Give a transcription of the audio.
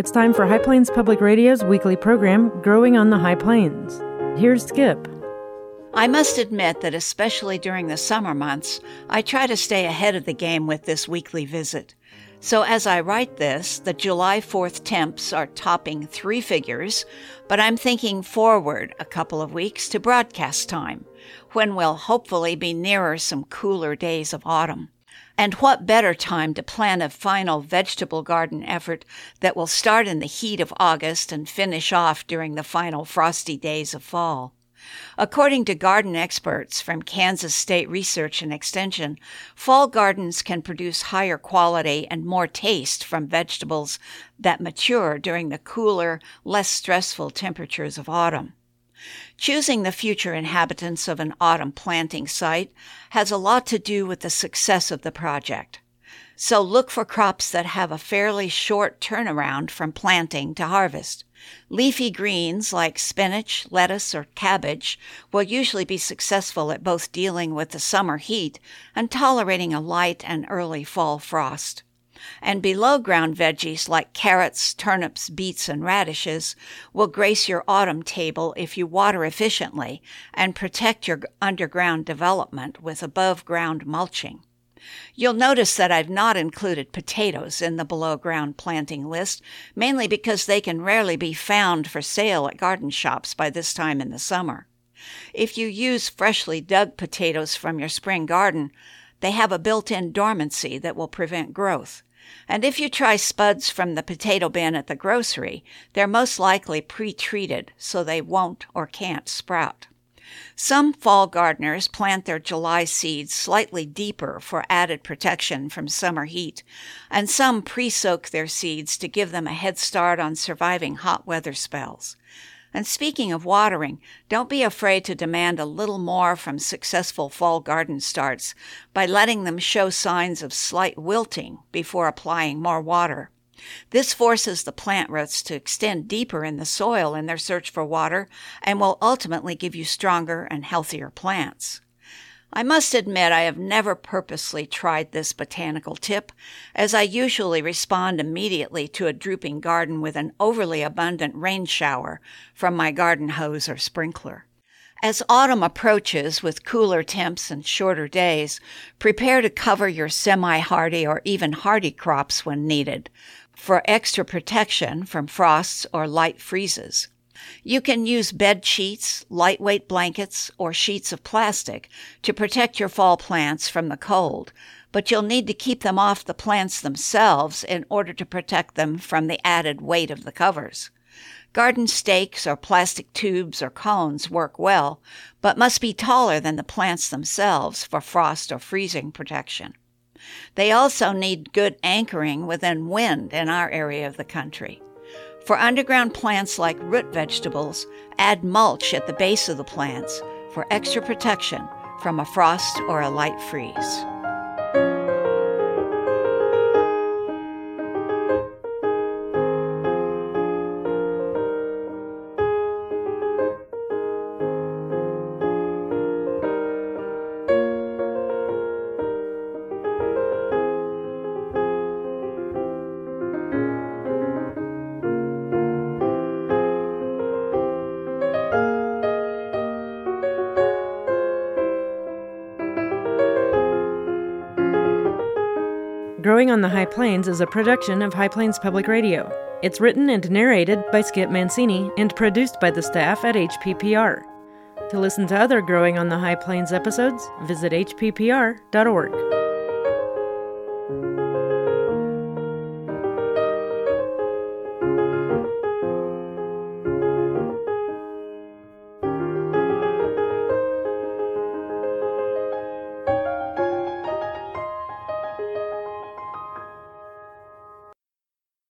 It's time for High Plains Public Radio's weekly program, Growing on the High Plains. Here's Skip. I must admit that, especially during the summer months, I try to stay ahead of the game with this weekly visit. So, as I write this, the July 4th temps are topping three figures, but I'm thinking forward a couple of weeks to broadcast time, when we'll hopefully be nearer some cooler days of autumn. And what better time to plan a final vegetable garden effort that will start in the heat of August and finish off during the final frosty days of fall? According to garden experts from Kansas State Research and Extension, fall gardens can produce higher quality and more taste from vegetables that mature during the cooler, less stressful temperatures of autumn. Choosing the future inhabitants of an autumn planting site has a lot to do with the success of the project. So look for crops that have a fairly short turnaround from planting to harvest. Leafy greens like spinach, lettuce, or cabbage will usually be successful at both dealing with the summer heat and tolerating a light and early fall frost and below ground veggies like carrots, turnips, beets, and radishes will grace your autumn table if you water efficiently and protect your underground development with above ground mulching. You'll notice that I've not included potatoes in the below ground planting list, mainly because they can rarely be found for sale at garden shops by this time in the summer. If you use freshly dug potatoes from your spring garden, they have a built in dormancy that will prevent growth. And if you try spuds from the potato bin at the grocery, they're most likely pre treated so they won't or can't sprout. Some fall gardeners plant their July seeds slightly deeper for added protection from summer heat, and some pre soak their seeds to give them a head start on surviving hot weather spells. And speaking of watering, don't be afraid to demand a little more from successful fall garden starts by letting them show signs of slight wilting before applying more water. This forces the plant roots to extend deeper in the soil in their search for water and will ultimately give you stronger and healthier plants. I must admit I have never purposely tried this botanical tip, as I usually respond immediately to a drooping garden with an overly abundant rain shower from my garden hose or sprinkler. As autumn approaches with cooler temps and shorter days, prepare to cover your semi hardy or even hardy crops when needed for extra protection from frosts or light freezes. You can use bed sheets, lightweight blankets, or sheets of plastic to protect your fall plants from the cold, but you'll need to keep them off the plants themselves in order to protect them from the added weight of the covers. Garden stakes or plastic tubes or cones work well, but must be taller than the plants themselves for frost or freezing protection. They also need good anchoring within wind in our area of the country. For underground plants like root vegetables, add mulch at the base of the plants for extra protection from a frost or a light freeze. Growing on the High Plains is a production of High Plains Public Radio. It's written and narrated by Skip Mancini and produced by the staff at HPPR. To listen to other Growing on the High Plains episodes, visit hppr.org.